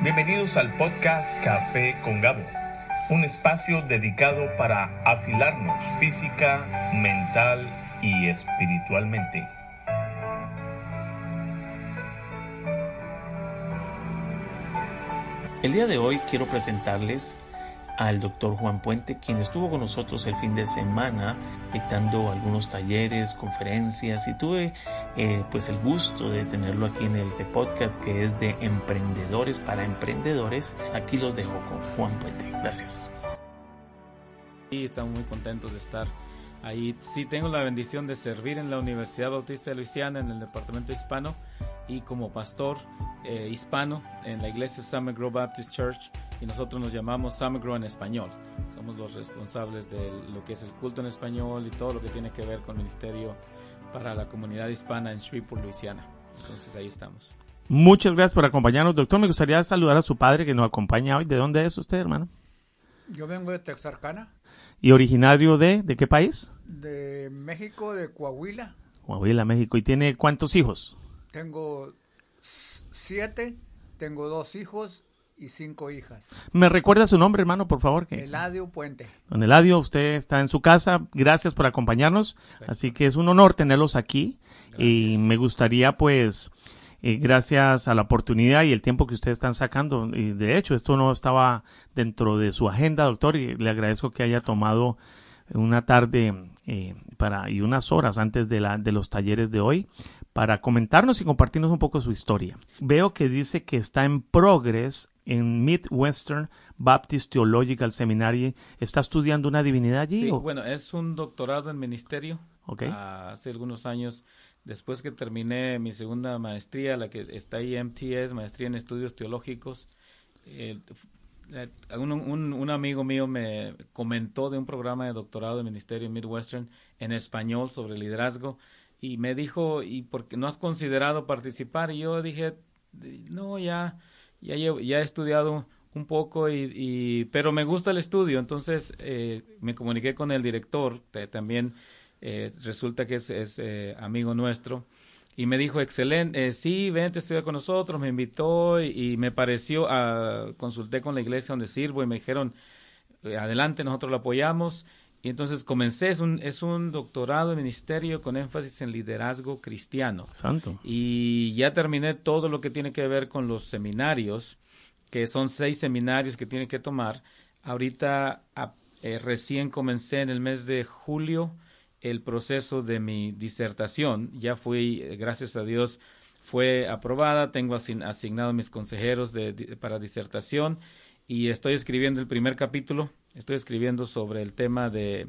Bienvenidos al podcast Café con Gabo, un espacio dedicado para afilarnos física, mental y espiritualmente. El día de hoy quiero presentarles al doctor Juan Puente, quien estuvo con nosotros el fin de semana dictando algunos talleres, conferencias y tuve eh, pues el gusto de tenerlo aquí en este podcast que es de emprendedores para emprendedores. Aquí los dejo con Juan Puente. Gracias. Y estamos muy contentos de estar ahí. Sí tengo la bendición de servir en la Universidad Bautista de Luisiana en el departamento hispano y como pastor eh, hispano en la iglesia Summer Grove Baptist Church y nosotros nos llamamos Summer Grove en español. Somos los responsables de lo que es el culto en español y todo lo que tiene que ver con ministerio para la comunidad hispana en Shreveport, Luisiana. Entonces ahí estamos. Muchas gracias por acompañarnos, doctor. Me gustaría saludar a su padre que nos acompaña hoy. ¿De dónde es usted, hermano? Yo vengo de Texarkana. ¿Y originario de, de qué país? De México, de Coahuila. Coahuila, México. ¿Y tiene cuántos hijos? Tengo siete, tengo dos hijos y cinco hijas. ¿Me recuerda su nombre, hermano, por favor? Que... Eladio Puente. Don Eladio, usted está en su casa. Gracias por acompañarnos. Así que es un honor tenerlos aquí. Y me gustaría, pues, eh, gracias a la oportunidad y el tiempo que ustedes están sacando. Y de hecho, esto no estaba dentro de su agenda, doctor, y le agradezco que haya tomado una tarde eh, para y unas horas antes de, la, de los talleres de hoy para comentarnos y compartirnos un poco su historia. Veo que dice que está en progress en Midwestern Baptist Theological Seminary. ¿Está estudiando una divinidad allí? Sí, bueno, es un doctorado en ministerio. Okay. hace algunos años, después que terminé mi segunda maestría, la que está ahí MTS, Maestría en Estudios Teológicos, eh, un, amigo mío me comentó de un programa de doctorado de ministerio Midwestern en español sobre liderazgo y me dijo, ¿y por qué no has considerado participar? Y yo dije, no, ya, ya, ya he estudiado un poco, y, pero me gusta el estudio. Entonces eh, me comuniqué con el director, también eh, resulta que es, es eh, amigo nuestro, y me dijo, excelente, sí, vente, estudia con nosotros, me invitó y, me pareció, uh, consulté con la iglesia donde sirvo y me dijeron, adelante, nosotros lo apoyamos y entonces comencé, es un, es un doctorado en ministerio con énfasis en liderazgo cristiano. Santo. Y ya terminé todo lo que tiene que ver con los seminarios, que son seis seminarios que tiene que tomar. Ahorita eh, recién comencé en el mes de julio el proceso de mi disertación. Ya fui, eh, gracias a Dios, fue aprobada. Tengo asignado mis consejeros de, para disertación y estoy escribiendo el primer capítulo Estoy escribiendo sobre el tema de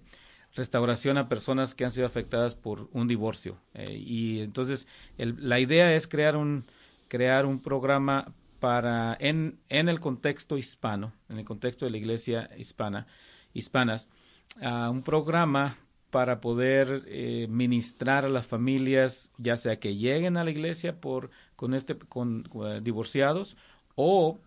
restauración a personas que han sido afectadas por un divorcio. Eh, y entonces la idea es crear un, crear un programa para, en, en el contexto hispano, en el contexto de la iglesia hispana, hispanas, un programa para poder eh, ministrar a las familias, ya sea que lleguen a la iglesia por, con este, con, con divorciados o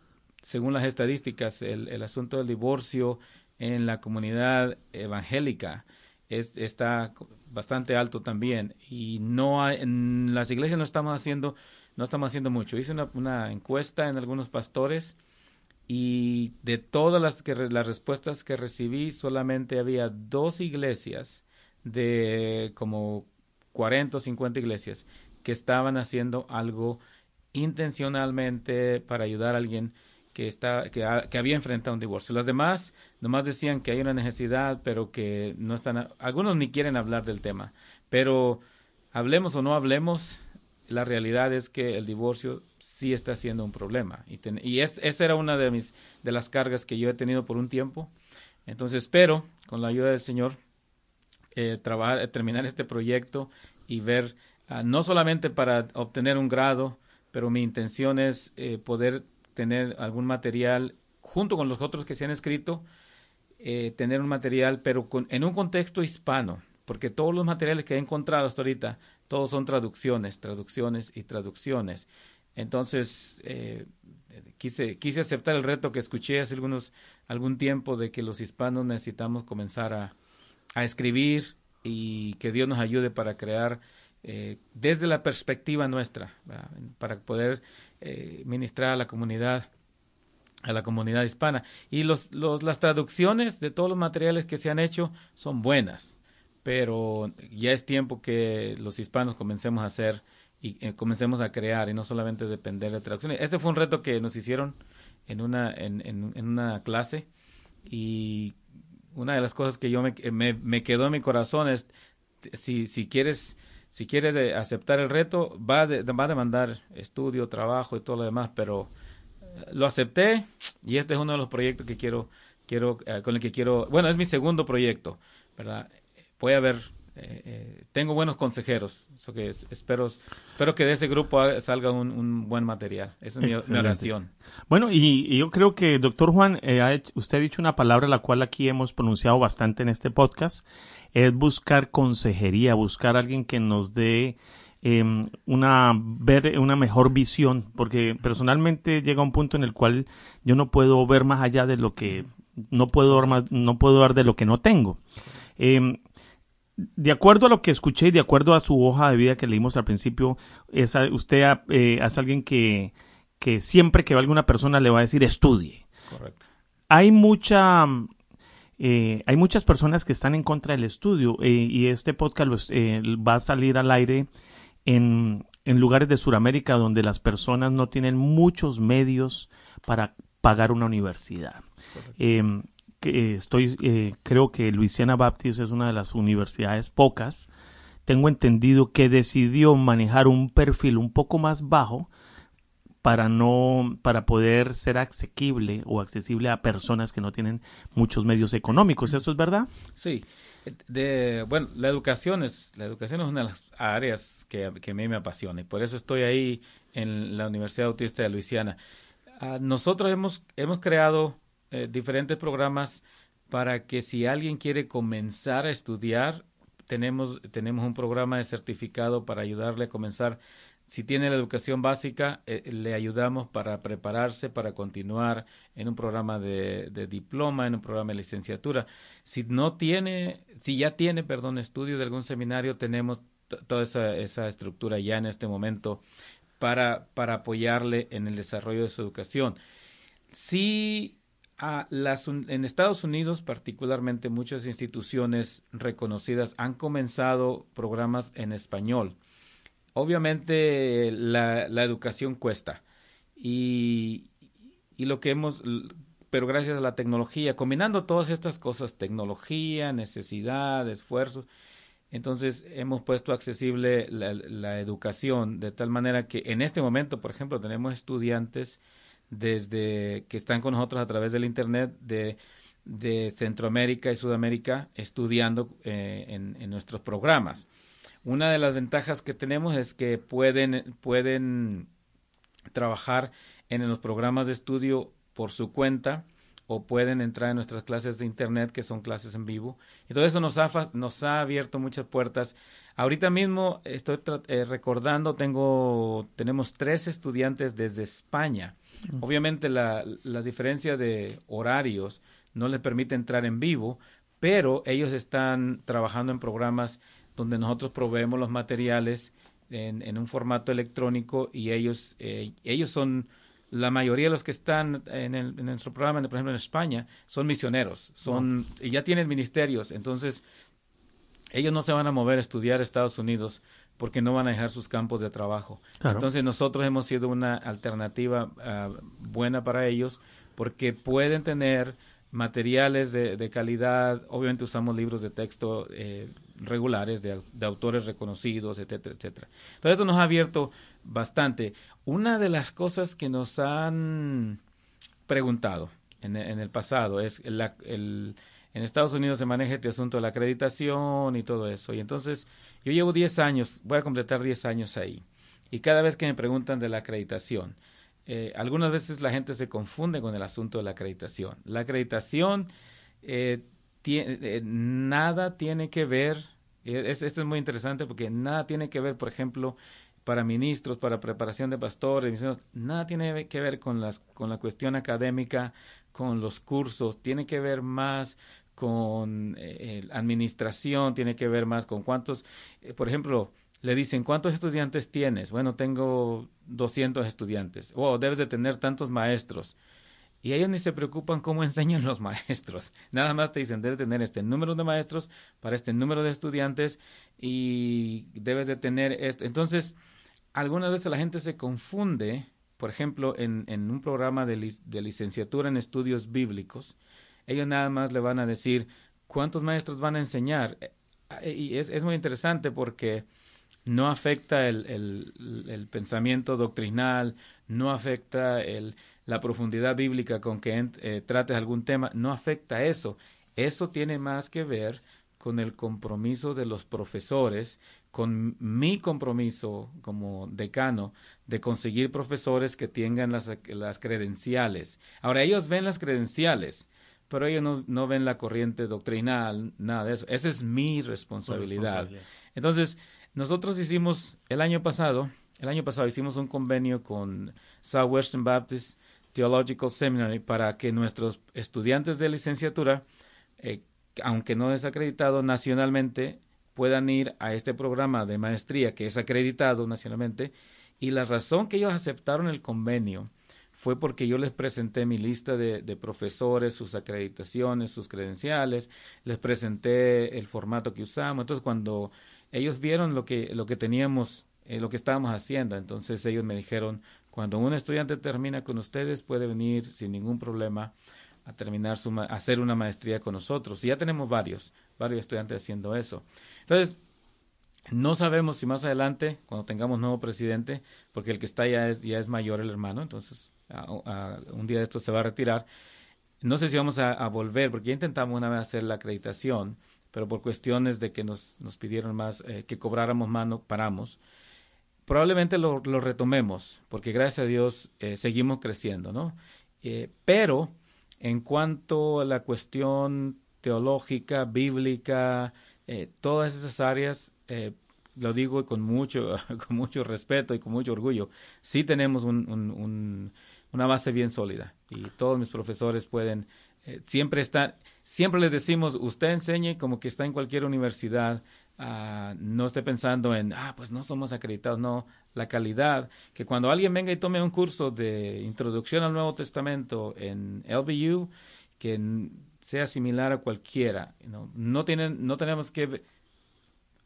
según las estadísticas, el, el, asunto del divorcio en la comunidad evangélica es, está bastante alto también. Y no en las iglesias no estamos haciendo no estamos haciendo mucho. Hice una, una encuesta en algunos pastores y de todas las que las respuestas que recibí solamente había dos iglesias de como 40 o 50 iglesias que estaban haciendo algo intencionalmente para ayudar a alguien que, está, que, que, había enfrentado un divorcio. Las demás nomás decían que hay una necesidad, pero que no están, algunos ni quieren hablar del tema. Pero hablemos o no hablemos, la realidad es que el divorcio sí está siendo un problema. Y, y es, esa era una de, mis, de las cargas que yo he tenido por un tiempo. Entonces espero, con la ayuda del Señor, eh, trabajar, terminar este proyecto y ver, uh, no solamente para obtener un grado, pero mi intención es eh, poder tener algún material junto con los otros que se han escrito, eh, tener un material, pero con, en un contexto hispano, porque todos los materiales que he encontrado hasta ahorita, todos son traducciones, traducciones y traducciones. Entonces, eh, quise, quise aceptar el reto que escuché hace algunos, algún tiempo de que los hispanos necesitamos comenzar a, a escribir y que Dios nos ayude para crear eh, desde la perspectiva nuestra, para poder eh, ministrar a la comunidad a la comunidad hispana. Y los, los, las traducciones de todos los materiales que se han hecho son buenas, pero ya es tiempo que los hispanos comencemos a hacer y eh, comencemos a crear y no solamente depender de traducciones. Ese fue un reto que nos hicieron en una, en, en, una clase y una de las cosas que yo me, me, me quedó en mi corazón es si, si quieres si quieres eh, aceptar el reto va, va a demandar estudio, trabajo y todo lo demás, pero lo acepté y este es uno de los proyectos que quiero, quiero eh, con el que quiero, bueno, es mi segundo proyecto, ¿verdad? Voy a ver, eh, eh, tengo buenos consejeros, eso que espero, espero que de ese grupo salga un, buen material. Esa es mi, oración. Bueno, y, yo creo que, doctor Juan, usted ha dicho una palabra la cual aquí hemos pronunciado bastante en este podcast, es buscar consejería, buscar a alguien que nos dé Em, una, ver una mejor visión, porque personalmente llega un punto en el cual yo no puedo ver más allá de lo que, no puedo dar, más, no puedo dar de lo que no tengo. Em, de acuerdo a lo que escuché y de acuerdo a su hoja de vida que leímos al principio, es, usted eh, es alguien que, que siempre que va alguna persona le va a decir estudie. Correcto. Hay mucha eh, hay muchas personas que están en contra del estudio eh, y este podcast eh, va a salir al aire en, en lugares de Sudamérica donde las personas no tienen muchos medios para pagar una universidad. Que estoy, eh, creo que Luisiana Baptist es una de las universidades pocas. Tengo entendido que decidió manejar un perfil un poco más bajo para no para poder ser asequible o accesible a personas que no tienen muchos medios económicos. ¿Eso es verdad? Sí bueno, la educación es, la educación es una de las áreas que, que a mí me apasiona y por eso estoy ahí en la Universidad Autista de Luisiana. Ah, nosotros hemos, hemos creado eh, diferentes programas para que si alguien quiere comenzar a estudiar, tenemos, tenemos un programa de certificado para ayudarle a comenzar si tiene la educación básica, eh, le ayudamos para prepararse, para continuar en un programa de, diploma, en un programa de licenciatura. Si no tiene, si ya tiene, perdón, estudios de algún seminario, tenemos toda esa, esa estructura ya en este momento para, para apoyarle en el desarrollo de su educación. Si a las, en Estados Unidos, particularmente, muchas instituciones reconocidas han comenzado programas en español. Obviamente la, educación cuesta. Y, y, lo que hemos, pero gracias a la tecnología, combinando todas estas cosas, tecnología, necesidad, esfuerzo, entonces hemos puesto accesible la, educación de tal manera que en este momento, por ejemplo, tenemos estudiantes desde que están con nosotros a través del Internet de, Centroamérica y Sudamérica estudiando eh, en, en nuestros programas. Una de las ventajas que tenemos es que pueden, pueden trabajar en los programas de estudio por su cuenta o pueden entrar en nuestras clases de internet que son clases en vivo. Y todo eso nos ha, nos ha abierto muchas puertas. Ahorita mismo estoy eh, recordando, tengo, tenemos tres estudiantes desde España. Obviamente la, la diferencia de horarios no les permite entrar en vivo, pero ellos están trabajando en programas donde nosotros proveemos los materiales en, en un formato electrónico y ellos, eh, ellos son, la mayoría de los que están en, el, en nuestro programa, por ejemplo en España, son misioneros, son, y ya tienen ministerios, entonces ellos no se van a mover a estudiar a Estados Unidos porque no van a dejar sus campos de trabajo. Entonces nosotros hemos sido una alternativa ah, buena para ellos porque pueden tener materiales de, de, calidad, obviamente usamos libros de texto eh, regulares de, autores reconocidos, etcétera, etcétera. Entonces esto nos ha abierto bastante. Una de las cosas que nos han preguntado en, el pasado es la, el, en Estados Unidos se maneja este asunto de la acreditación y todo eso. Y entonces yo llevo 10 años, voy a completar 10 años ahí. Y cada vez que me preguntan de la acreditación, eh, algunas veces la gente se confunde con el asunto de la acreditación. La acreditación eh, eh, nada tiene que ver, esto es muy interesante porque nada tiene que ver, por ejemplo, para ministros, para preparación de pastores, nada tiene que ver con, las, con la cuestión académica, con los cursos, tiene que ver más con eh, administración, tiene que ver más con cuántos, eh, por ejemplo, le dicen, ¿cuántos estudiantes tienes? Bueno, tengo 200 estudiantes. Oh, debes de tener tantos maestros Y ellos ni se preocupan cómo enseñan los maestros. Nada más te dicen, debes tener este número de maestros para este número de estudiantes y debes de tener esto. Entonces, algunas veces la gente se confunde, por ejemplo, en, un programa de licenciatura en estudios bíblicos, ellos nada más le van a decir cuántos maestros van a enseñar. Eh, y es, es muy interesante porque no afecta el, el, el pensamiento doctrinal, no afecta el, la profundidad bíblica con que eh, trates algún tema, no afecta eso. Eso tiene más que ver con el compromiso de los profesores, con mi compromiso como decano de conseguir profesores que tengan las, las credenciales. Ahora, ellos ven las credenciales, pero ellos no, no, ven la corriente doctrinal, nada de eso. Esa es mi responsabilidad. responsabilidad. Entonces, nosotros hicimos el año pasado, el año pasado hicimos un convenio con Southwestern Baptist Theological Seminary para que nuestros estudiantes de licenciatura, eh, aunque no es acreditado nacionalmente, puedan ir a este programa de maestría que es acreditado nacionalmente. Y la razón que ellos aceptaron el convenio fue porque yo les presenté mi lista de, profesores, sus acreditaciones, sus credenciales, les presenté el formato que usamos. Entonces, cuando ellos vieron lo que, lo que teníamos, eh, lo que estábamos haciendo, entonces ellos me dijeron, cuando un estudiante termina con ustedes, puede venir sin ningún problema a terminar su a hacer una maestría con nosotros. Y ya tenemos varios, varios estudiantes haciendo eso. Entonces, no sabemos si más adelante, cuando tengamos nuevo presidente, porque el que está ya es, ya es mayor el hermano, entonces un día de esto se va a retirar. No sé si vamos a, volver, porque ya intentamos una vez hacer la acreditación, pero por cuestiones de que nos, nos pidieron más, eh, que cobráramos mano, paramos probablemente lo, lo, retomemos, porque gracias a Dios eh, seguimos creciendo, ¿no? Eh, pero en cuanto a la cuestión teológica, bíblica, todas esas áreas, lo digo con mucho, con mucho respeto y con mucho orgullo, sí tenemos un, una base bien sólida. Y todos mis profesores pueden eh, siempre estar, siempre les decimos, usted enseñe como que está en cualquier universidad, Uh, no esté pensando en, ah, pues no somos acreditados, no, la calidad, que cuando alguien venga y tome un curso de introducción al Nuevo Testamento en LBU, que sea similar a cualquiera, ¿no? No, tienen, no tenemos que,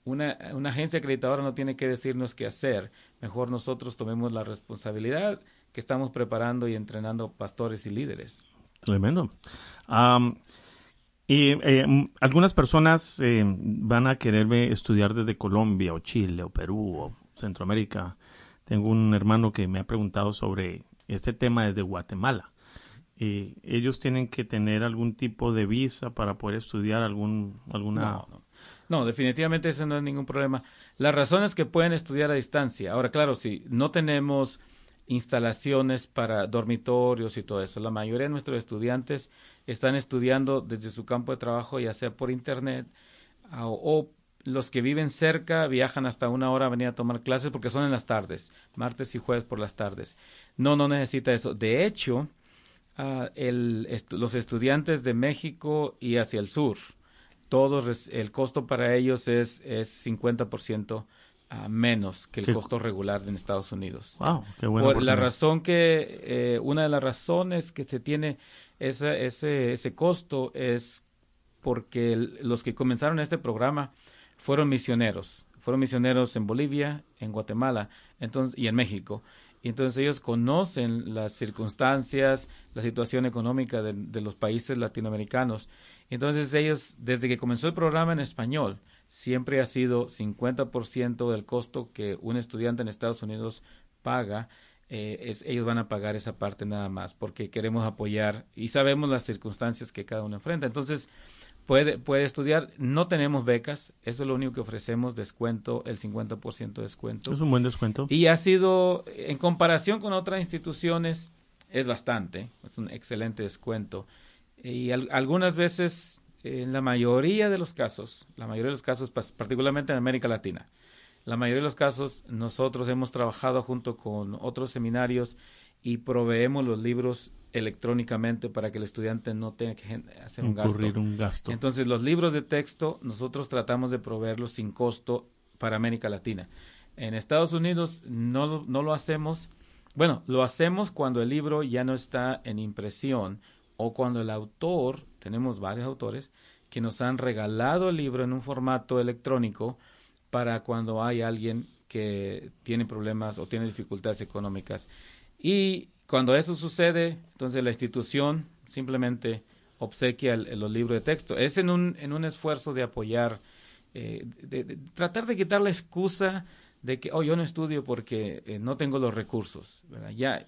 una, una agencia acreditadora no tiene que decirnos qué hacer, mejor nosotros tomemos la responsabilidad que estamos preparando y entrenando pastores y líderes. Tremendo. Um, y eh, algunas personas eh, van a quererme estudiar desde Colombia o Chile o Perú o Centroamérica. Tengo un hermano que me ha preguntado sobre este tema desde Guatemala. Ellos tienen que tener algún tipo de visa para poder estudiar algún alguna no, no. no, definitivamente ese no es ningún problema. La razón es que pueden estudiar a distancia. Ahora, claro, si no tenemos instalaciones para dormitorios y todo eso. La mayoría de nuestros estudiantes están estudiando desde su campo de trabajo, ya sea por internet o, los que viven cerca viajan hasta una hora a venir a tomar clases porque son en las tardes, martes y jueves por las tardes. No, no necesita eso. De hecho, est los estudiantes de México y hacia el sur, todos el costo para ellos es, es 50% uh, menos que el costo regular en Estados Unidos. Wow, qué bueno. Por la razón que, eh, una de las razones que se tiene ese, ese, ese costo es porque el, los que comenzaron este programa fueron misioneros. Fueron misioneros en Bolivia, en Guatemala entonces, y en México. Y entonces ellos conocen las circunstancias, la situación económica de, de los países latinoamericanos. Entonces ellos, desde que comenzó el programa en español, siempre ha sido 50% del costo que un estudiante en Estados Unidos paga. Eh, es, ellos van a pagar esa parte nada más porque queremos apoyar y sabemos las circunstancias que cada uno enfrenta. Entonces, puede, puede estudiar. No tenemos becas, eso es lo único que ofrecemos, descuento, el 50% de descuento. Es un buen descuento. Y ha sido, en comparación con otras instituciones, es bastante, es un excelente descuento. Y al, algunas veces, en la mayoría de los casos, la mayoría de los casos, particularmente en América Latina, la mayoría de los casos nosotros hemos trabajado junto con otros seminarios y proveemos los libros electrónicamente para que el estudiante no tenga que hacer un gasto. un gasto. Entonces, los libros de texto nosotros tratamos de proveerlos sin costo para América Latina. En Estados Unidos no, no lo hacemos Bueno, lo hacemos cuando el libro ya no está en impresión o cuando el autor, tenemos varios autores, que nos han regalado el libro en un formato electrónico para cuando hay alguien que tiene problemas o tiene dificultades económicas. Y cuando eso sucede, entonces la institución simplemente obsequia los libros de texto. Es en un, en un esfuerzo de apoyar, eh, de, tratar de quitar la excusa de que, oh, yo no estudio porque eh, no tengo los recursos. Ya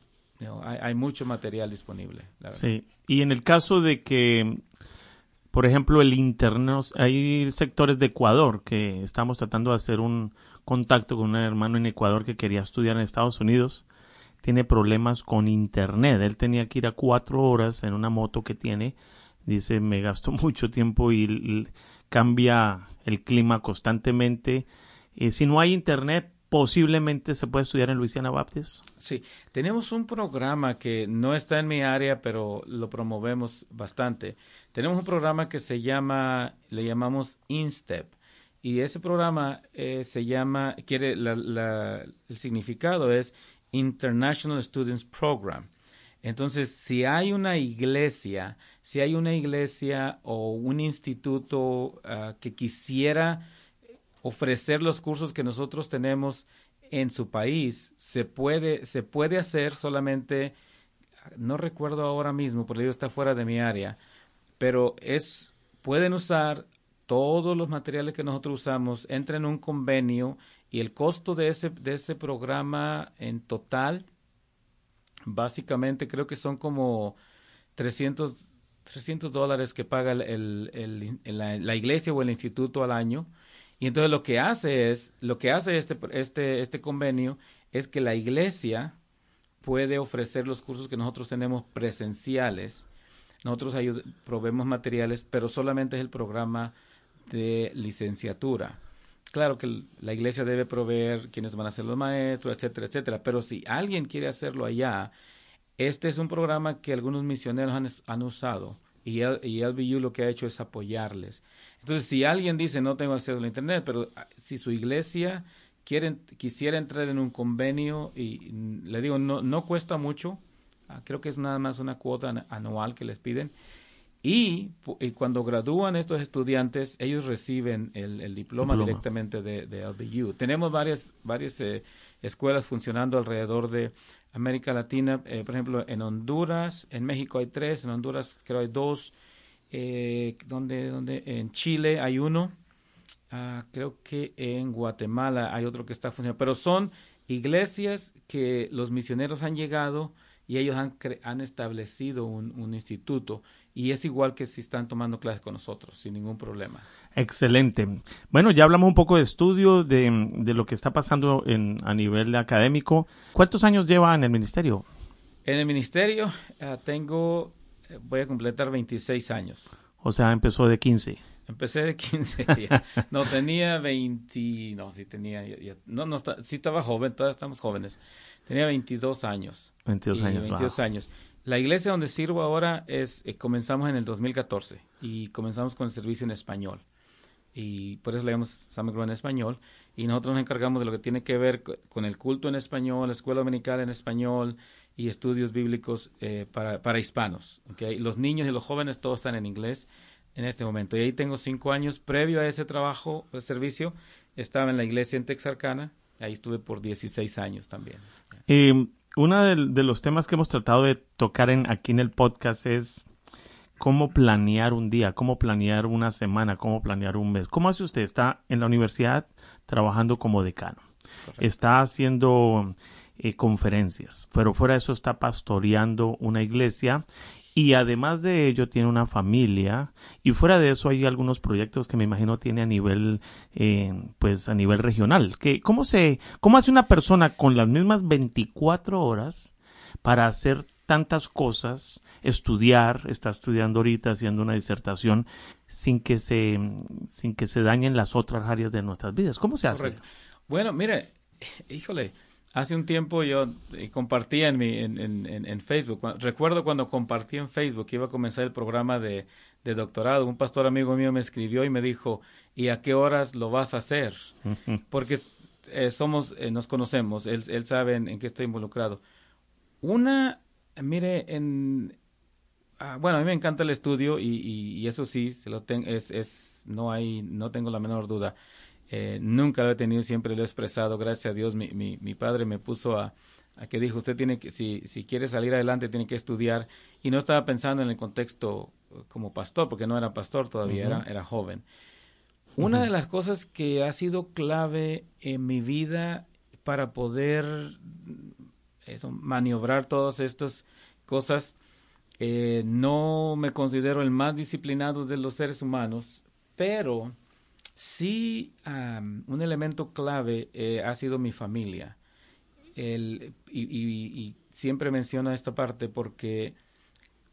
hay, mucho material disponible. sí, y en el caso de que, por ejemplo, el internet, hay sectores de Ecuador que estamos tratando de hacer un contacto con un hermano en Ecuador que quería estudiar en Estados Unidos tiene problemas con internet. Él tenía que ir a cuatro horas en una moto que tiene. Dice, me gasto mucho tiempo y, cambia el clima constantemente. Eh, si no hay internet, posiblemente se puede estudiar en Louisiana Baptist. Sí, tenemos un programa que no está en mi área, pero lo promovemos bastante. Tenemos un programa que se llama, le llamamos InStep. Y ese programa eh, se llama, quiere, el significado es International Students Program. Entonces, si hay una iglesia, si hay una iglesia o un instituto ah, que quisiera ofrecer los cursos que nosotros tenemos en su país, se puede, se puede hacer solamente, no recuerdo ahora mismo, porque ello está fuera de mi área, pero es, pueden usar todos los materiales que nosotros usamos, entran en un convenio y el costo de ese, de ese programa en total, básicamente creo que son como 300, 300 dólares que paga el, la, iglesia o el instituto al año. Y entonces lo que hace es, lo que hace este, este, este convenio es que la iglesia puede ofrecer los cursos que nosotros tenemos presenciales. Nosotros proveemos materiales, pero solamente es el programa de licenciatura. Claro que la iglesia debe proveer quienes van a ser los maestros, etcétera, etcétera. Pero si alguien quiere hacerlo allá, este es un programa que algunos misioneros han, han usado y, el, y LBU lo que ha hecho es apoyarles. Entonces, si alguien dice no tengo acceso a la internet, pero ah, si su iglesia quiere, quisiera entrar en un convenio y mm, le digo no no cuesta mucho, ah, creo que es nada más una cuota anual que les piden y, cuando gradúan estos estudiantes, ellos reciben el, diploma, directamente de, de, LBU. Tenemos varias, varias eh, escuelas funcionando alrededor de América Latina. Eh, por ejemplo, en Honduras, en México hay tres, en Honduras creo hay dos. Eh, En Chile hay uno. Ah, creo que en Guatemala hay otro que está funcionando. Pero son iglesias que los misioneros han llegado y ellos han, han establecido un, un, instituto y es igual que si están tomando clases con nosotros, sin ningún problema. Excelente. Bueno, ya hablamos un poco de estudio, de, de lo que está pasando en, a nivel académico. ¿Cuántos años lleva en el ministerio? En el ministerio uh, tengo, eh, voy a completar 26 años. O sea, empezó de 15. Empecé de 15 No, tenía 20, no, sí tenía, no, no, sí estaba joven, todavía estamos jóvenes. Tenía 22 años. 22 años. 22 años. La iglesia donde sirvo ahora es, eh, comenzamos en el 2014 y comenzamos con el servicio en español. Y por eso le llamamos San en español. Y nosotros nos encargamos de lo que tiene que ver con el culto en español, la escuela dominical en español y estudios bíblicos eh, para, para hispanos. ¿okay? Los niños y los jóvenes todos están en inglés en este momento. Y ahí tengo cinco años. Previo a ese trabajo de servicio, estaba en la iglesia en Texarkana, Ahí estuve por 16 años también. Y uno de, los temas que hemos tratado de tocar en, aquí en el podcast es cómo planear un día, cómo planear una semana, cómo planear un mes. ¿Cómo hace usted? Está en la universidad trabajando como decano. Está haciendo eh, conferencias, pero fuera de eso está pastoreando una iglesia y además de ello tiene una familia y fuera de eso hay algunos proyectos que me imagino tiene a nivel eh, pues a nivel regional que cómo se cómo hace una persona con las mismas 24 horas para hacer tantas cosas estudiar está estudiando ahorita haciendo una disertación sin que se sin que se dañen las otras áreas de nuestras vidas cómo se hace bueno mire híjole Hace un tiempo yo eh, compartía en, mi, en, en, en, Facebook, recuerdo cuando compartí en Facebook que iba a comenzar el programa de, de, doctorado, un pastor amigo mío me escribió y me dijo, ¿y a qué horas lo vas a hacer? Porque eh, somos, eh, nos conocemos, él, él sabe en, qué estoy involucrado. Una, mire, en, ah, bueno, a mí me encanta el estudio y, y, eso sí, se lo es, es, no hay, no tengo la menor duda. Eh, nunca lo he tenido, siempre lo he expresado. Gracias a Dios, mi, mi, mi padre me puso a, a, que dijo, usted tiene que, si, si quiere salir adelante, tiene que estudiar. Y no estaba pensando en el contexto como pastor, porque no era pastor todavía, era, era joven. Una de las cosas que ha sido clave en mi vida para poder eso, maniobrar todas estas cosas, eh, no me considero el más disciplinado de los seres humanos, pero sí un elemento clave eh, ha sido mi familia. El, y, y, siempre menciono esta parte porque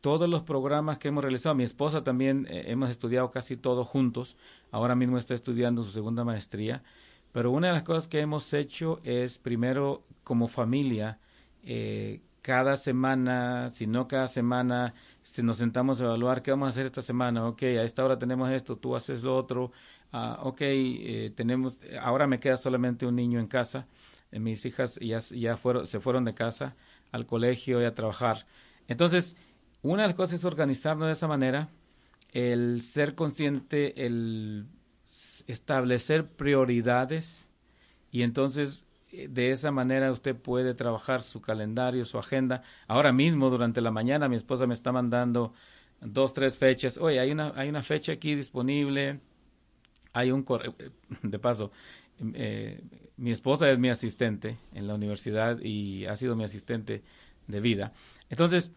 todos los programas que hemos realizado, mi esposa también eh, hemos estudiado casi todos juntos, ahora mismo está estudiando su segunda maestría, pero una de las cosas que hemos hecho es primero como familia, eh, cada semana, si no cada semana, si nos sentamos a evaluar qué vamos a hacer esta semana, ok, a esta hora tenemos esto, tú haces lo otro, uh, ok, eh, tenemos, ahora me queda solamente un niño en casa, mis hijas ya, ya fueron, se fueron de casa al colegio y a trabajar. Entonces, una de las cosas es organizarnos de esa manera, el ser consciente, el establecer prioridades y entonces eh, de esa manera usted puede trabajar su calendario, su agenda. Ahora mismo, durante la mañana, mi esposa me está mandando dos, tres fechas. Oye, hay una, hay una fecha aquí disponible. Hay un. Eh, de paso, eh, mi esposa es mi asistente en la universidad y ha sido mi asistente de vida. Entonces,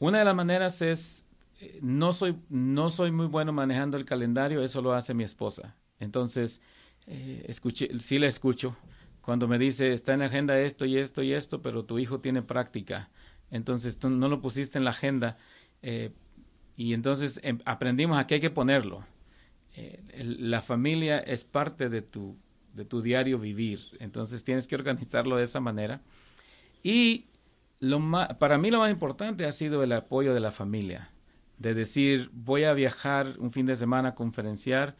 una de las maneras es, eh, no soy, no soy muy bueno manejando el calendario, eso lo hace mi esposa. Entonces, escuché, sí le escucho cuando me dice, está en la agenda esto y esto y esto, pero tu hijo tiene práctica. Entonces, tú no lo pusiste en la agenda. Y entonces em, aprendimos a que hay que ponerlo. La familia es parte de tu, de tu diario vivir. Entonces, tienes que organizarlo de esa manera. Y lo para mí lo más importante ha sido el apoyo de la familia, de decir, voy a viajar un fin de semana a conferenciar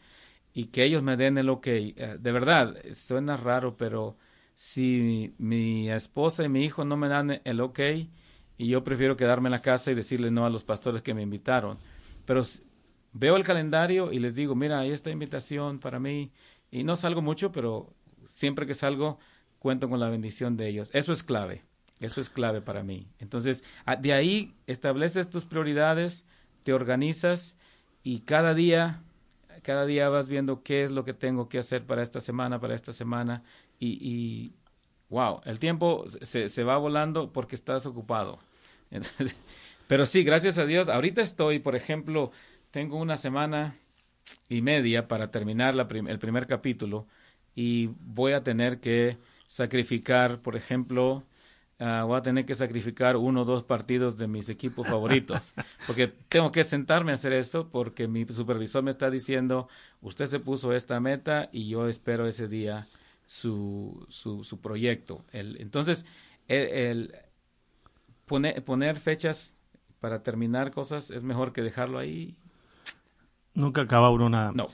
y que ellos me den el ok. Eh, de verdad, suena raro, pero si mi, esposa y mi hijo no me dan el ok, y yo prefiero quedarme en la casa y decirle no a los pastores que me invitaron. Pero veo el calendario y les digo, mira, hay esta invitación para mí, y no salgo mucho, pero siempre que salgo cuento con la bendición de ellos. Eso es clave. Eso es clave para mí. Entonces, de ahí estableces tus prioridades, te organizas y cada día, cada día vas viendo qué es lo que tengo que hacer para esta semana, para esta semana y, wow, el tiempo se, se, va volando porque estás ocupado. Pero sí, gracias a Dios, ahorita estoy, por ejemplo, tengo una semana y media para terminar la el primer capítulo y voy a tener que sacrificar, por ejemplo, Ah, voy a tener que sacrificar uno o dos partidos de mis equipos favoritos, porque tengo que sentarme a hacer eso porque mi supervisor me está diciendo, usted se puso esta meta y yo espero ese día su, su, su proyecto. El, entonces, el, poner, poner fechas para terminar cosas es mejor que dejarlo ahí. Nunca acaba uno nada. No.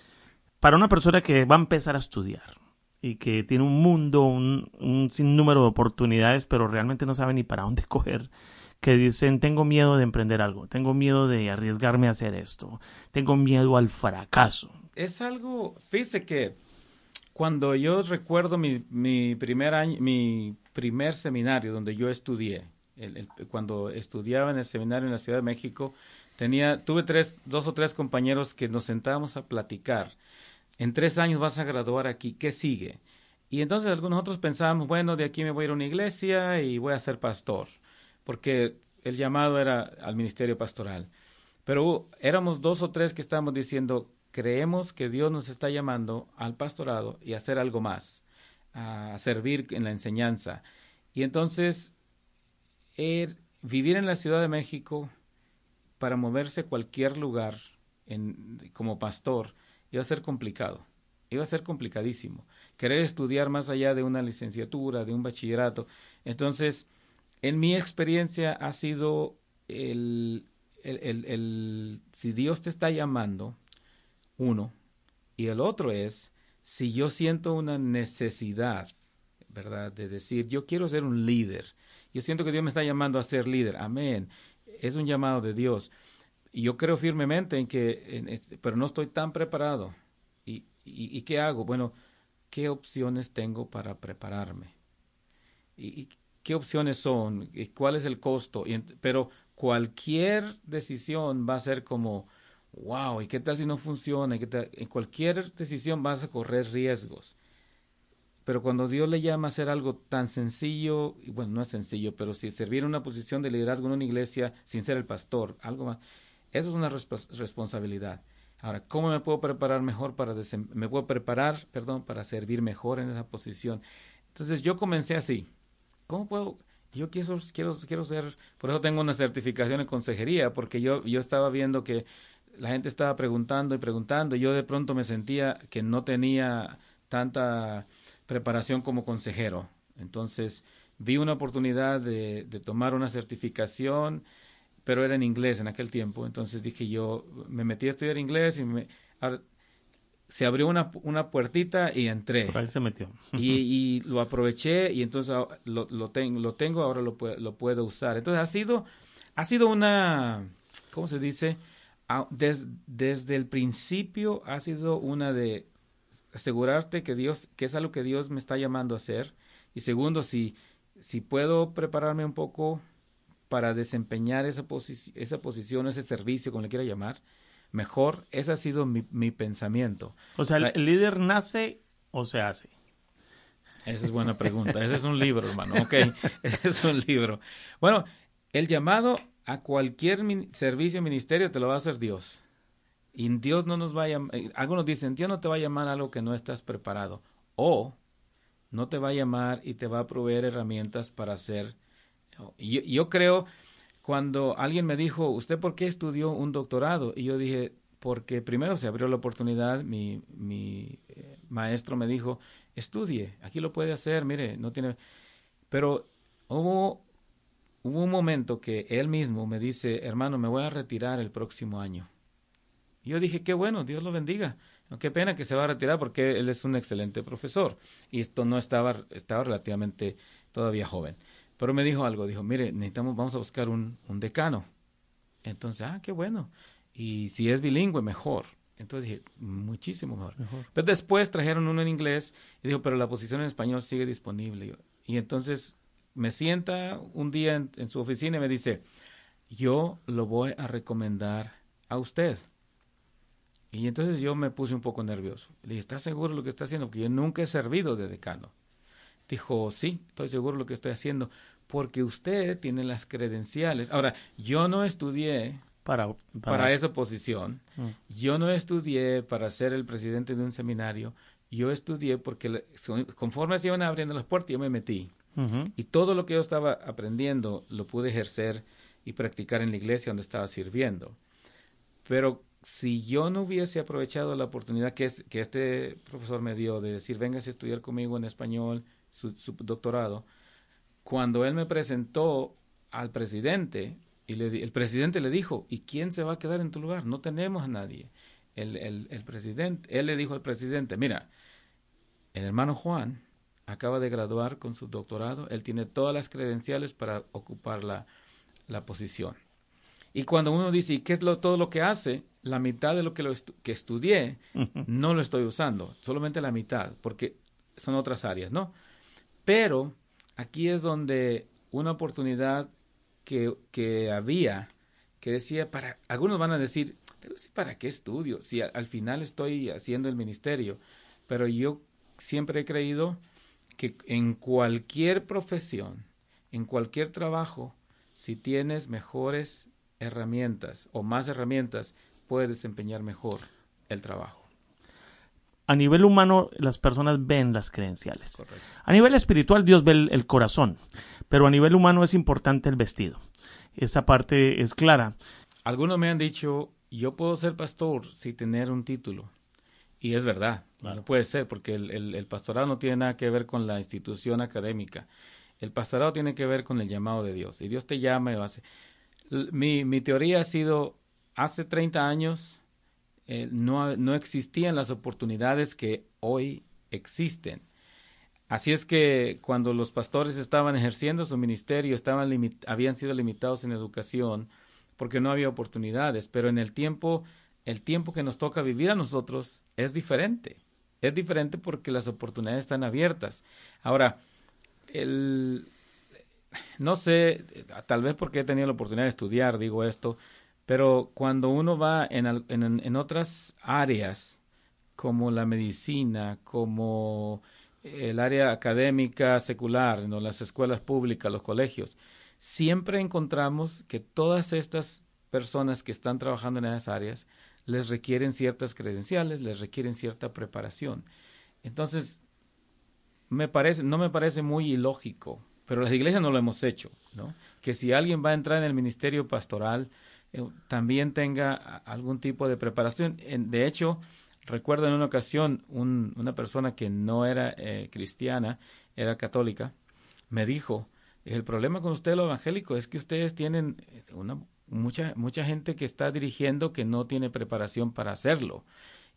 Para una persona que va a empezar a estudiar, y que tiene un mundo, un, un sinnúmero de oportunidades, pero realmente no sabe ni para dónde coger, que dicen, tengo miedo de emprender algo, tengo miedo de arriesgarme a hacer esto, tengo miedo al fracaso. Es algo, fíjese que cuando yo recuerdo mi, mi primer año, mi primer seminario donde yo estudié, cuando estudiaba en el seminario en la Ciudad de México, tenía, tuve tres, dos o tres compañeros que nos sentábamos a platicar en tres años vas a graduar aquí, ¿qué sigue? Y entonces algunos otros pensábamos, bueno, de aquí me voy a ir a una iglesia y voy a ser pastor, porque el llamado era al ministerio pastoral. Pero éramos dos o tres que estábamos diciendo, creemos que Dios nos está llamando al pastorado y a hacer algo más, a servir en la enseñanza. Y entonces, er, vivir en la Ciudad de México para moverse a cualquier lugar en, como pastor, iba a ser complicado, iba a ser complicadísimo. Querer estudiar más allá de una licenciatura, de un bachillerato. Entonces, en mi experiencia ha sido el, el, el, si Dios te está llamando, uno, y el otro es, si yo siento una necesidad, ¿verdad? De decir, yo quiero ser un líder. Yo siento que Dios me está llamando a ser líder. Amén. Es un llamado de Dios. Y yo creo firmemente en que, pero no estoy tan preparado. ¿Y, qué hago? Bueno, ¿qué opciones tengo para prepararme? ¿Y, qué opciones son? ¿Y ¿Cuál es el costo? pero cualquier decisión va a ser como, wow, ¿y qué tal si no funciona? En cualquier decisión vas a correr riesgos. Pero cuando Dios le llama a hacer algo tan sencillo, y bueno, no es sencillo, pero si servir una posición de liderazgo en una iglesia sin ser el pastor, algo más, eso es una responsabilidad. Ahora, ¿cómo me puedo preparar mejor para me puedo preparar, perdón, para servir mejor en esa posición? Entonces yo comencé así. ¿Cómo puedo yo quiero, quiero, quiero ser, por eso tengo una certificación en consejería, porque yo, yo estaba viendo que la gente estaba preguntando y preguntando, y yo de pronto me sentía que no tenía tanta preparación como consejero. Entonces vi una oportunidad de, de tomar una certificación, pero era en inglés en aquel tiempo. Entonces dije yo, me metí a estudiar inglés y me, se abrió una, una puertita y entré. ahí se metió. y, lo aproveché y entonces lo, lo, tengo, lo tengo, ahora lo, lo puedo usar. Entonces ha sido, ha sido una, ¿cómo se dice? desde el principio ha sido una de asegurarte que Dios, que es algo que Dios me está llamando a hacer. Y segundo, si, si puedo prepararme un poco para desempeñar esa, esa posición, ese servicio, como le quiera llamar, mejor. Ese ha sido mi, mi pensamiento. O sea, ¿el líder nace o se hace? Esa es buena pregunta. Ese es un libro, hermano. Ok, ese es un libro. Bueno, el llamado a cualquier servicio, ministerio, te lo va a hacer Dios. Y Dios no nos va a llamar. Eh, algunos dicen, Dios no te va a llamar a algo que no estás preparado. O no te va a llamar y te va a proveer herramientas para hacer. Yo, yo creo cuando alguien me dijo, ¿usted por qué estudió un doctorado? Y yo dije, porque primero se abrió la oportunidad, mi, mi eh, maestro me dijo, estudie, aquí lo puede hacer, mire, no tiene... Pero hubo, hubo un momento que él mismo me dice, hermano, me voy a retirar el próximo año. Y yo dije, qué bueno, Dios lo bendiga. Qué pena que se va a retirar porque él es un excelente profesor. Y esto no estaba, estaba relativamente todavía joven. Pero me dijo algo, dijo, mire, necesitamos, vamos a buscar un, un decano. Entonces, ah, qué bueno. Y si es bilingüe, mejor. Entonces dije, muchísimo mejor. Pero después trajeron uno en inglés y dijo, pero la posición en español sigue disponible. Y entonces me sienta un día en, en, su oficina y me dice, yo lo voy a recomendar a usted. Y entonces yo me puse un poco nervioso. Le dije, ¿está seguro de lo que está haciendo? Porque yo nunca he servido de decano. Dijo, sí, estoy seguro de lo que estoy haciendo, porque usted tiene las credenciales. Ahora, yo no estudié para, para... esa posición, mm. yo no estudié para ser el presidente de un seminario, yo estudié porque conforme se iban abriendo las puertas, yo me metí. Y todo lo que yo estaba aprendiendo lo pude ejercer y practicar en la iglesia donde estaba sirviendo. Pero si yo no hubiese aprovechado la oportunidad que, este profesor me dio de decir, vengas a estudiar conmigo en español, su, doctorado, cuando él me presentó al presidente, y el presidente le dijo, ¿y quién se va a quedar en tu lugar? No tenemos a nadie. El, el, el presidente, él le dijo al presidente, mira, el hermano Juan acaba de graduar con su doctorado, él tiene todas las credenciales para ocupar la, la posición. Y cuando uno dice, ¿y qué es lo, todo lo que hace? La mitad de lo que, lo que estudié no lo estoy usando, solamente la mitad, porque son otras áreas, ¿no? Pero aquí es donde una oportunidad que, que había, que decía, para, algunos van a decir, pero sí, ¿para qué estudio? Si al, final estoy haciendo el ministerio. Pero yo siempre he creído que en cualquier profesión, en cualquier trabajo, si tienes mejores herramientas o más herramientas, puedes desempeñar mejor el trabajo a nivel humano las personas ven las credenciales. A nivel espiritual Dios ve el, corazón, pero a nivel humano es importante el vestido. Esa parte es clara. Algunos me han dicho, yo puedo ser pastor sin tener un título. Y es verdad, no puede ser, porque el, pastorado no tiene nada que ver con la institución académica. El pastorado tiene que ver con el llamado de Dios. Y Dios te llama y lo hace. Mi, mi teoría ha sido, hace 30 años eh, no, no existían las oportunidades que hoy existen. Así es que cuando los pastores estaban ejerciendo su ministerio, estaban habían sido limitados en educación porque no había oportunidades, pero en el tiempo, el tiempo que nos toca vivir a nosotros es diferente. Es diferente porque las oportunidades están abiertas. Ahora, el, no sé, tal vez porque he tenido la oportunidad de estudiar, digo esto, pero cuando uno va en, en, en otras áreas, como la medicina, como el área académica secular, ¿no? las escuelas públicas, los colegios, siempre encontramos que todas estas personas que están trabajando en esas áreas les requieren ciertas credenciales, les requieren cierta preparación. Entonces, me parece, no me parece muy ilógico, pero las iglesias no lo hemos hecho, ¿no? Que si alguien va a entrar en el ministerio pastoral, eh, también tenga algún tipo de preparación. de hecho, recuerdo en una ocasión una persona que no era eh, cristiana, era católica, me dijo, el problema con usted, lo evangélico, es que ustedes tienen eh, mucha, mucha gente que está dirigiendo que no tiene preparación para hacerlo.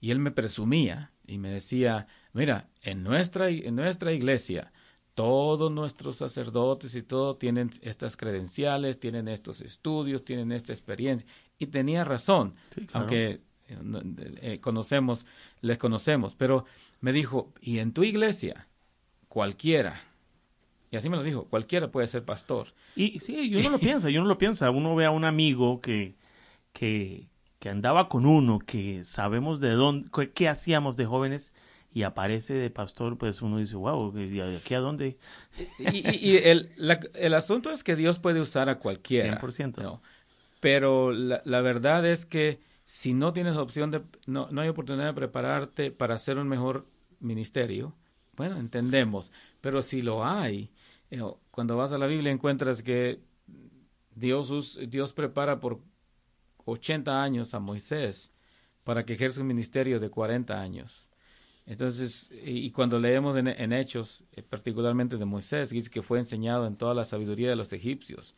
Y él me presumía y me decía, mira, en nuestra, en nuestra iglesia, todos nuestros sacerdotes y todo tienen estas credenciales, tienen estos estudios, tienen esta experiencia. Y tenía razón, aunque eh, eh, conocemos, les conocemos. Pero me dijo, ¿y en tu iglesia? Cualquiera. Y así me lo dijo, cualquiera puede ser pastor. Y sí, uno lo piensa, uno lo piensa. Uno ve a un amigo que, que, que andaba con uno, que sabemos de dónde, qué hacíamos de jóvenes y aparece de pastor, pues uno dice, wow, ¿de aquí a dónde? y, y, el, el, asunto es que Dios puede usar a cualquiera. 100%. Pero la, la, verdad es que si no tienes opción de, no, no hay oportunidad de prepararte para hacer un mejor ministerio, bueno, entendemos. Pero si lo hay, eh, cuando vas a la Biblia encuentras que Dios, Dios prepara por 80 años a Moisés para que ejerza un ministerio de 40 años. Entonces, y cuando leemos en, Hechos, eh, particularmente de Moisés, dice que fue enseñado en toda la sabiduría de los egipcios.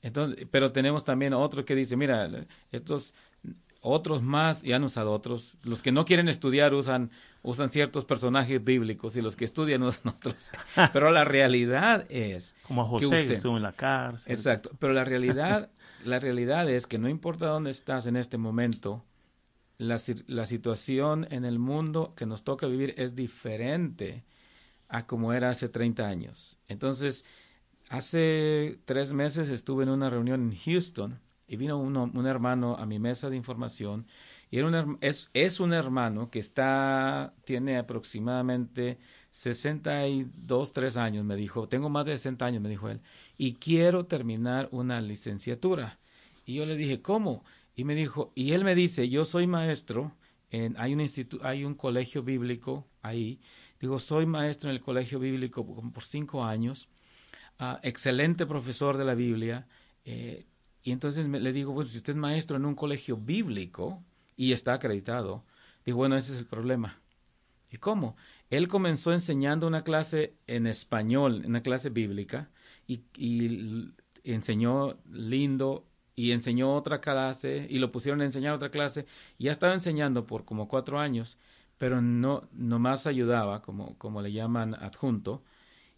Entonces, pero tenemos también otro que dice, mira, estos otros más, y han usado otros, los que no quieren estudiar usan, usan ciertos personajes bíblicos y los que estudian usan otros. Pero la realidad es... Como a José que, estuvo en la cárcel. Exacto, pero la realidad, la realidad es que no importa dónde estás en este momento, la, la situación en el mundo que nos toca vivir es diferente a como era hace 30 años. Entonces, hace tres meses estuve en una reunión en Houston y vino un hermano a mi mesa de información y era es, es un hermano que está, tiene aproximadamente 62, 3 años, me dijo, tengo más de 60 años, me dijo él, y quiero terminar una licenciatura. Y yo le dije, ¿cómo? Y me dijo, y él me dice, yo soy maestro, en, hay, un hay un colegio bíblico ahí, digo, soy maestro en el colegio bíblico por, cinco años, ah, excelente profesor de la Biblia, eh, y entonces le digo, bueno, si usted es maestro en un colegio bíblico y está acreditado, digo, bueno, ese es el problema. ¿Y cómo? Él comenzó enseñando una clase en español, una clase bíblica, y, y enseñó lindo, y enseñó otra clase y lo pusieron a enseñar otra clase y ya estaba enseñando por como cuatro años, pero no nomás ayudaba, como, como le llaman adjunto.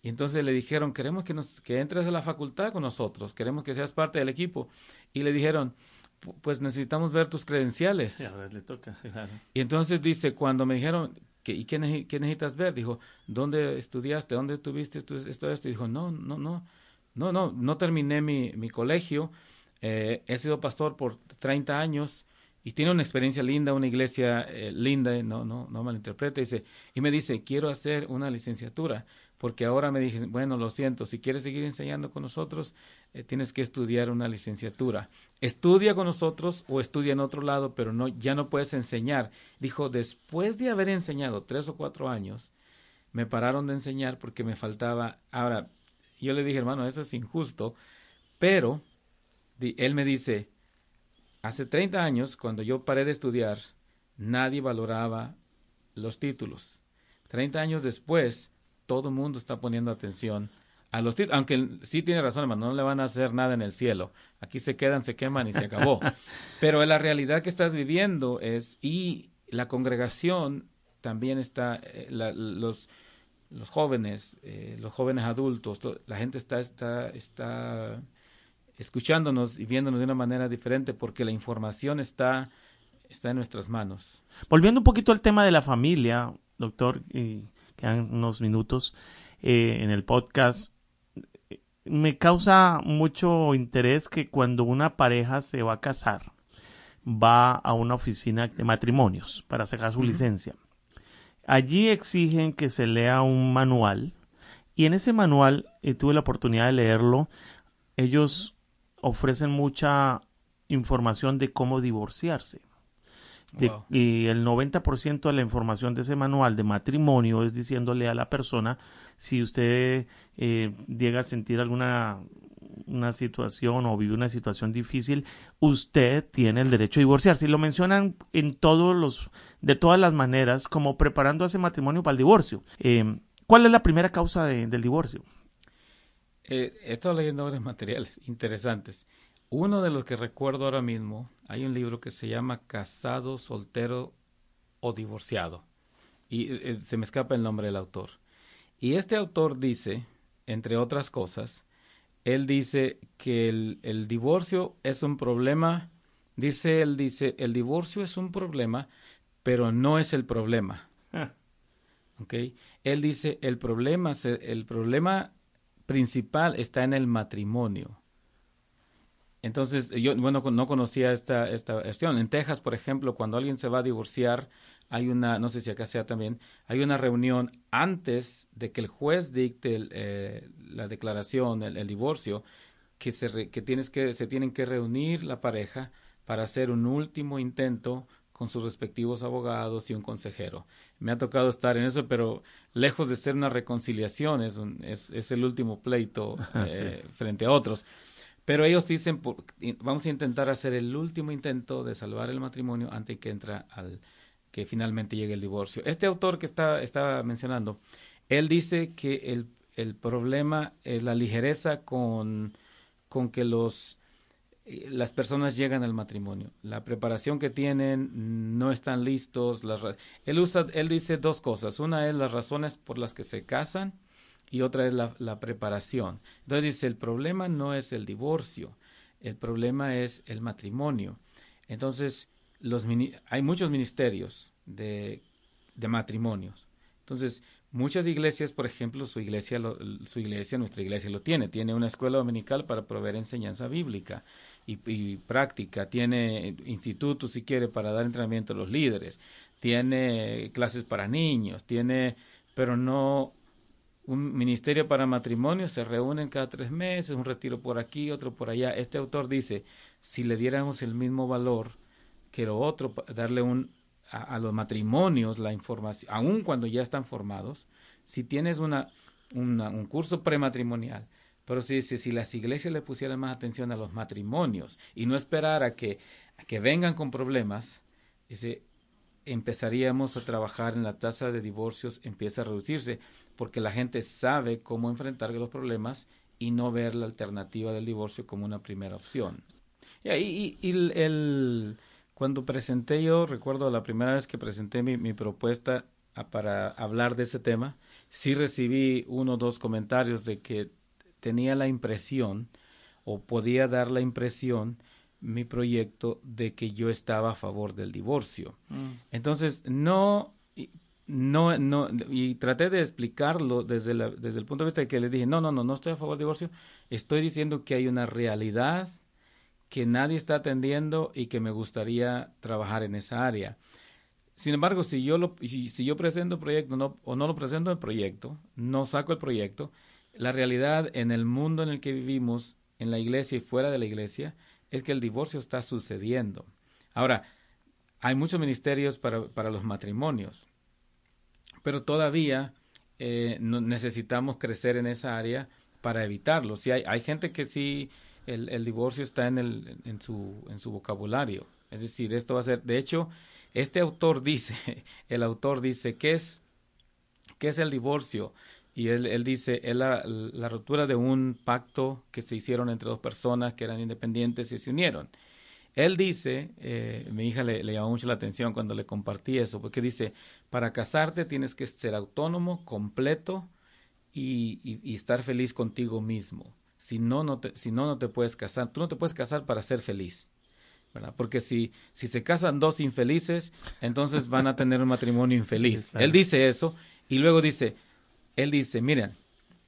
Y entonces le dijeron, queremos que, nos, que entres a la facultad con nosotros, queremos que seas parte del equipo. Y le dijeron, pues necesitamos ver tus credenciales. Sí, a ver, le toca. Y entonces dice, cuando me dijeron, ¿y qué, necesitas ver? Dijo, ¿dónde estudiaste? ¿Dónde tuviste esto, esto? Y dijo, no, no, no, no, no, no terminé mi, mi colegio, eh, he sido pastor por 30 años y tiene una experiencia linda, una iglesia eh, linda, no, no, no malinterprete, dice, y me dice, quiero hacer una licenciatura, porque ahora me dicen, bueno, lo siento, si quieres seguir enseñando con nosotros, eh, tienes que estudiar una licenciatura. Estudia con nosotros o estudia en otro lado, pero no, ya no puedes enseñar. Dijo, después de haber enseñado tres o cuatro años, me pararon de enseñar porque me faltaba. Ahora, yo le dije, hermano, eso es injusto, pero él me dice, hace 30 años, cuando yo paré de estudiar, nadie valoraba los títulos. 30 años después, todo el mundo está poniendo atención a los títulos, aunque sí tiene razón, hermano, no le van a hacer nada en el cielo. Aquí se quedan, se queman y se acabó. Pero la realidad que estás viviendo es, y la congregación también está, eh, los, los jóvenes, eh, los jóvenes adultos, la gente está, está, está escuchándonos y viéndonos de una manera diferente porque la información está, está en nuestras manos. Volviendo un poquito al tema de la familia, doctor, y quedan unos minutos eh, en el podcast. Me causa mucho interés que cuando una pareja se va a casar, va a una oficina de matrimonios para sacar su licencia. Allí exigen que se lea un manual y en ese manual, y tuve la oportunidad de leerlo, ellos ofrecen mucha información de cómo divorciarse. Y el 90% de la información de ese manual de matrimonio es diciéndole a la persona si usted eh, llega a sentir alguna una situación o vive una situación difícil, usted tiene el derecho a divorciarse. Y lo mencionan en todos los, de todas las maneras, como preparando a ese matrimonio para el divorcio. Eh, ¿Cuál es la primera causa del divorcio? Eh, he estado leyendo varios materiales interesantes. Uno de los que recuerdo ahora mismo, hay un libro que se llama Casado, Soltero o Divorciado. Y eh, se me escapa el nombre del autor. Y este autor dice, entre otras cosas, él dice que el, divorcio es un problema, dice él, dice, el divorcio es un problema, pero no es el problema. Ah. Él dice, el problema, el problema principal está en el matrimonio. Entonces, yo, bueno, no conocía esta, esta versión. En Texas, por ejemplo, cuando alguien se va a divorciar, hay una, no sé si acá sea también, hay una reunión antes de que el juez dicte eh, la declaración, el, divorcio, que, se, que, tienes que se tienen que reunir la pareja para hacer un último intento con sus respectivos abogados y un consejero. Me ha tocado estar en eso, pero lejos de ser una reconciliación, es, es, el último pleito eh, frente a otros. Pero ellos dicen, vamos a intentar hacer el último intento de salvar el matrimonio antes que entra al, que finalmente llegue el divorcio. Este autor que está, estaba mencionando, él dice que el, el problema es la ligereza con, con que los, las personas llegan al matrimonio. La preparación que tienen, no están listos. Las, él, usa, él dice dos cosas. Una es las razones por las que se casan y otra es la, la preparación. Entonces dice, el problema no es el divorcio, el problema es el matrimonio. Entonces, los hay muchos ministerios de, de, matrimonios. Entonces, muchas iglesias, por ejemplo, su iglesia, su iglesia, nuestra iglesia lo tiene. Tiene una escuela dominical para proveer enseñanza bíblica y, y práctica. Tiene institutos, si quiere, para dar entrenamiento a los líderes. Tiene clases para niños. Tiene, pero no un ministerio para matrimonios, se reúnen cada tres meses, un retiro por aquí, otro por allá. Este autor dice, si le diéramos el mismo valor que lo otro, darle un, a, los matrimonios la información, aun cuando ya están formados, si tienes una, un curso prematrimonial, pero si, si, si, las iglesias le pusieran más atención a los matrimonios y no esperar a que, que vengan con problemas, dice, empezaríamos a trabajar en la tasa de divorcios, empieza a reducirse, porque la gente sabe cómo enfrentar los problemas y no ver la alternativa del divorcio como una primera opción. Y, y, y el, cuando presenté yo, recuerdo la primera vez que presenté mi, propuesta para hablar de ese tema, sí recibí uno o dos comentarios de que tenía la impresión o podía dar la impresión mi proyecto de que yo estaba a favor del divorcio. Mm. Entonces, no, no, no, y traté de explicarlo desde, la, desde el punto de vista de que les dije, no, no, no, no estoy a favor del divorcio, estoy diciendo que hay una realidad que nadie está atendiendo y que me gustaría trabajar en esa área. Sin embargo, si yo, lo, si, yo presento el proyecto no, o no lo presento el proyecto, no saco el proyecto, la realidad en el mundo en el que vivimos, en la iglesia y fuera de la iglesia, es que el divorcio está sucediendo. Ahora, hay muchos ministerios para, para los matrimonios, pero todavía eh, necesitamos crecer en esa área para evitarlo. Si hay, hay gente que sí el, divorcio está en, el, en, su, en su vocabulario. Es decir, esto va a ser, de hecho, este autor dice, el autor dice, ¿qué es, qué es el divorcio? Y él, él dice, es la, la, ruptura de un pacto que se hicieron entre dos personas que eran independientes y se unieron. Él dice, eh, mi hija le, le, llamó mucho la atención cuando le compartí eso, porque dice, para casarte tienes que ser autónomo, completo y, y, y estar feliz contigo mismo. Si no, no te, si no, no te puedes casar. Tú no te puedes casar para ser feliz. ¿verdad? Porque si, si se casan dos infelices, entonces van a tener un matrimonio infeliz. Él dice eso y luego dice, él dice, miren,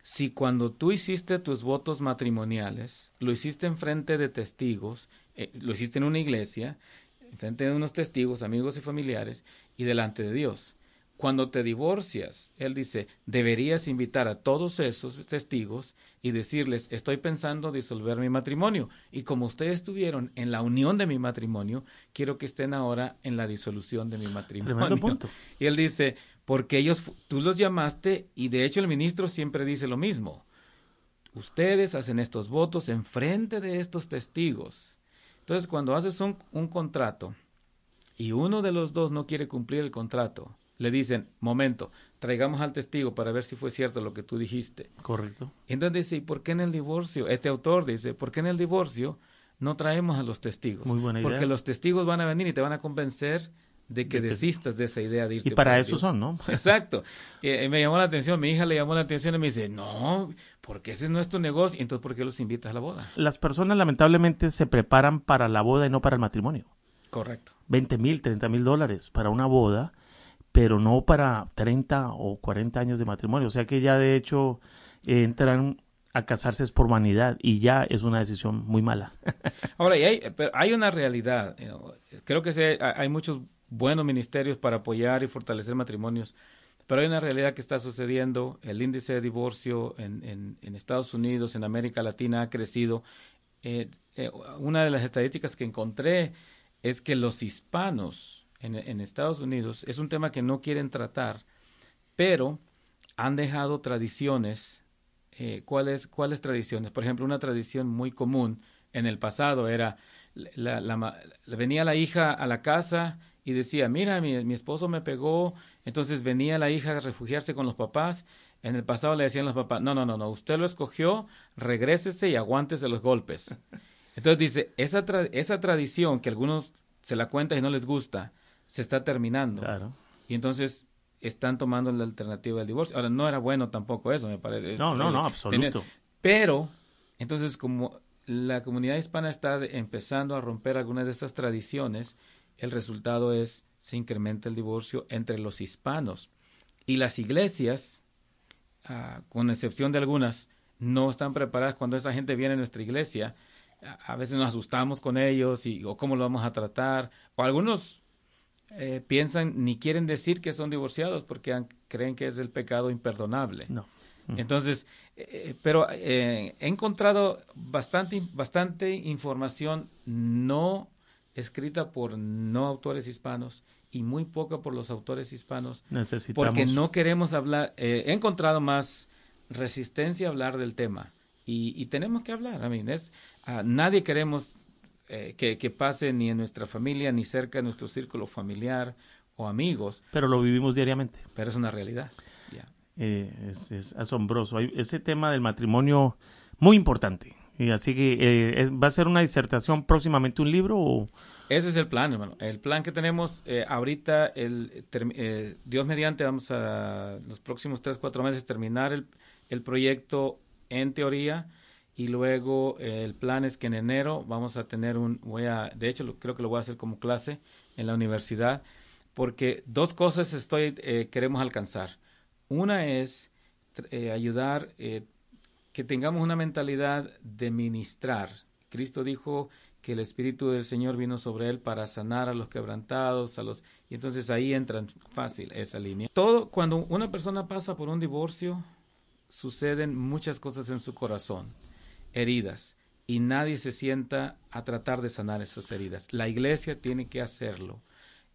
si cuando tú hiciste tus votos matrimoniales, lo hiciste en frente de testigos, eh, lo hiciste en una iglesia, en frente de unos testigos, amigos y familiares, y delante de Dios. Cuando te divorcias, él dice, deberías invitar a todos esos testigos y decirles, estoy pensando disolver mi matrimonio. Y como ustedes estuvieron en la unión de mi matrimonio, quiero que estén ahora en la disolución de mi matrimonio. Punto. Y él dice, porque ellos, tú los llamaste y de hecho el ministro siempre dice lo mismo. Ustedes hacen estos votos en frente de estos testigos. Entonces, cuando haces un, un contrato y uno de los dos no quiere cumplir el contrato, le dicen, momento, traigamos al testigo para ver si fue cierto lo que tú dijiste. Correcto. Entonces dice, ¿y por qué en el divorcio? Este autor dice, ¿por qué en el divorcio no traemos a los testigos? Muy buena idea. Porque los testigos van a venir y te van a convencer de que de desistas de esa idea de irte. Y para eso Dios. son, ¿no? Exacto. Y, me llamó la atención, mi hija le llamó la atención y me dice, no, porque ese es nuestro negocio. Entonces, ¿por qué los invitas a la boda? Las personas lamentablemente se preparan para la boda y no para el matrimonio. Correcto. 20 mil, 30 mil dólares para una boda pero no para 30 o 40 años de matrimonio. O sea que ya de hecho eh, entran a casarse es por vanidad y ya es una decisión muy mala. Ahora, y hay, pero hay una realidad. Creo que se, hay muchos buenos ministerios para apoyar y fortalecer matrimonios, pero hay una realidad que está sucediendo. El índice de divorcio en, en, Estados Unidos, en América Latina, ha crecido. Eh, eh, una de las estadísticas que encontré es que los hispanos, en, Estados Unidos es un tema que no quieren tratar, pero han dejado tradiciones. Eh, ¿cuáles, ¿Cuáles tradiciones? Por ejemplo, una tradición muy común en el pasado era, la, la, venía la hija a la casa y decía, mira, mi, mi, esposo me pegó, entonces venía la hija a refugiarse con los papás. En el pasado le decían los papás, no, no, no, no, usted lo escogió, regrésese y aguántese los golpes. Entonces dice, esa, tra esa tradición que algunos se la cuentan y no les gusta, se está terminando. Claro. Y entonces están tomando la alternativa del divorcio. Ahora, no era bueno tampoco eso, me parece. No, no, no, absoluto. Tener, pero, entonces, como la comunidad hispana está empezando a romper algunas de estas tradiciones, el resultado es se incrementa el divorcio entre los hispanos. Y las iglesias, uh, con excepción de algunas, no están preparadas cuando esa gente viene a nuestra iglesia. A, veces nos asustamos con ellos y o cómo lo vamos a tratar. O algunos eh, piensan ni quieren decir que son divorciados porque han, creen que es el pecado imperdonable. No. Entonces, eh, pero eh, he encontrado bastante, bastante información no escrita por no autores hispanos y muy poca por los autores hispanos. Necesitamos. Porque no queremos hablar, eh, he encontrado más resistencia a hablar del tema. Y, y tenemos que hablar, mean, es, uh, nadie queremos eh, que, que, pase ni en nuestra familia, ni cerca de nuestro círculo familiar o amigos. Pero lo vivimos diariamente. Pero es una realidad. Yeah. Eh, es, es, asombroso. Hay ese tema del matrimonio muy importante. Y así que eh, va a ser una disertación próximamente un libro ese es el plan, hermano. El plan que tenemos eh, ahorita, el, eh, Dios mediante, vamos a los próximos tres, cuatro meses terminar el, el proyecto en teoría y luego el plan es que en enero vamos a tener un, voy a, de hecho creo que lo voy a hacer como clase en la universidad, porque dos cosas estoy, queremos alcanzar. Una es ayudar que tengamos una mentalidad de ministrar. Cristo dijo que el Espíritu del Señor vino sobre él para sanar a los quebrantados, a los y entonces ahí entra fácil esa línea. Todo cuando una persona pasa por un divorcio suceden muchas cosas en su corazón heridas y nadie se sienta a tratar de sanar esas heridas. La iglesia tiene que hacerlo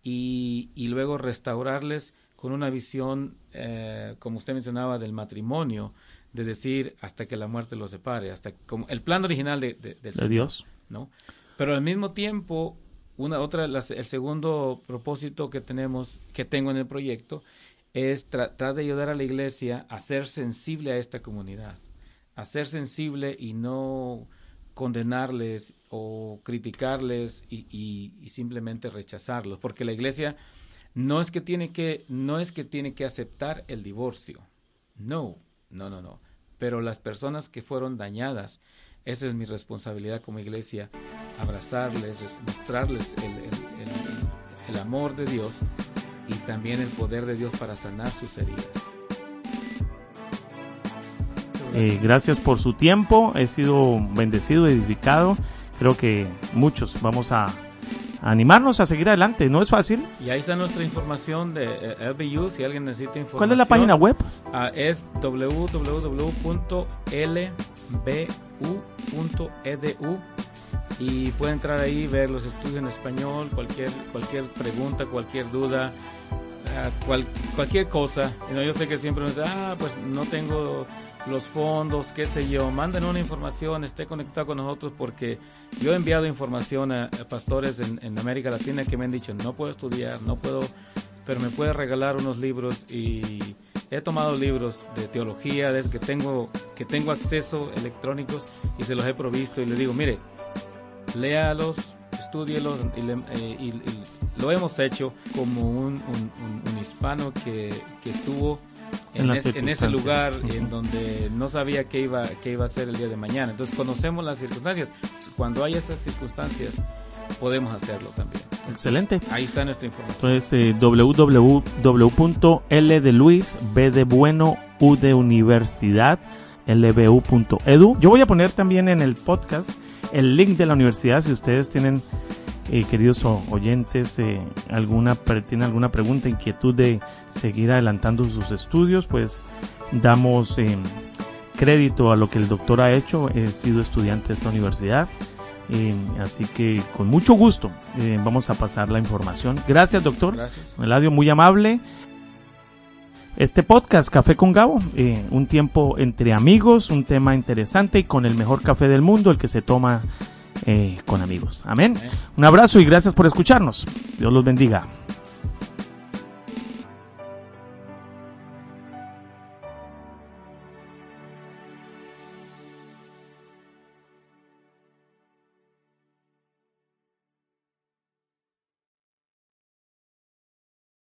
y, y luego restaurarles con una visión, eh, como usted mencionaba, del matrimonio, de decir hasta que la muerte los separe, hasta como el plan original de, de, del de Señor, Dios. ¿no? Pero al mismo tiempo, una otra, las, el segundo propósito que tenemos, que tengo en el proyecto, es tratar de ayudar a la iglesia a ser sensible a esta comunidad a ser sensible y no condenarles o criticarles y, y, y, simplemente rechazarlos, porque la iglesia no es que tiene que no es que tiene que aceptar el divorcio, no, no, no, no, pero las personas que fueron dañadas, esa es mi responsabilidad como iglesia, abrazarles, mostrarles el, amor de Dios y también el poder de Dios para sanar sus heridas. Eh, gracias por su tiempo, he sido bendecido, edificado. Creo que muchos vamos a animarnos a seguir adelante, no es fácil. Y ahí está nuestra información de eh, LBU, si alguien necesita información. ¿Cuál es la página web? Uh, es www.lbu.edu y puede entrar ahí, ver los estudios en español, cualquier, cualquier pregunta, cualquier duda, uh, cual, cualquier cosa. Yo sé que siempre me dice, ah, pues no tengo los fondos, qué sé yo, manden una información, esté conectado con nosotros porque yo he enviado información a, pastores en, en, América Latina que me han dicho, no puedo estudiar, no puedo, pero me puede regalar unos libros y he tomado libros de teología desde que tengo, que tengo acceso electrónicos y se los he provisto y le digo, mire, léalos, estudielos y, le, eh, y, y, lo hemos hecho como un, un, un, un hispano que, que estuvo en, es, en, ese lugar uh -huh. en donde no sabía qué iba, qué iba a ser el día de mañana. Entonces conocemos las circunstancias. Cuando hay esas circunstancias, podemos hacerlo también. Entonces, Excelente. Ahí está nuestra información. Entonces, eh, www.l lbu.edu. Yo voy a poner también en el podcast el link de la universidad si ustedes tienen eh, queridos oyentes, eh, alguna tiene alguna pregunta, inquietud de seguir adelantando sus estudios, pues damos eh, crédito a lo que el doctor ha hecho. He sido estudiante de esta universidad. Eh, así que con mucho gusto eh, vamos a pasar la información. Gracias, doctor. Gracias. Eladio, muy amable. Este podcast, Café con Gabo, eh, un tiempo entre amigos, un tema interesante y con el mejor café del mundo, el que se toma eh, con amigos. Amén. Amén. Un abrazo y gracias por escucharnos. Dios los bendiga.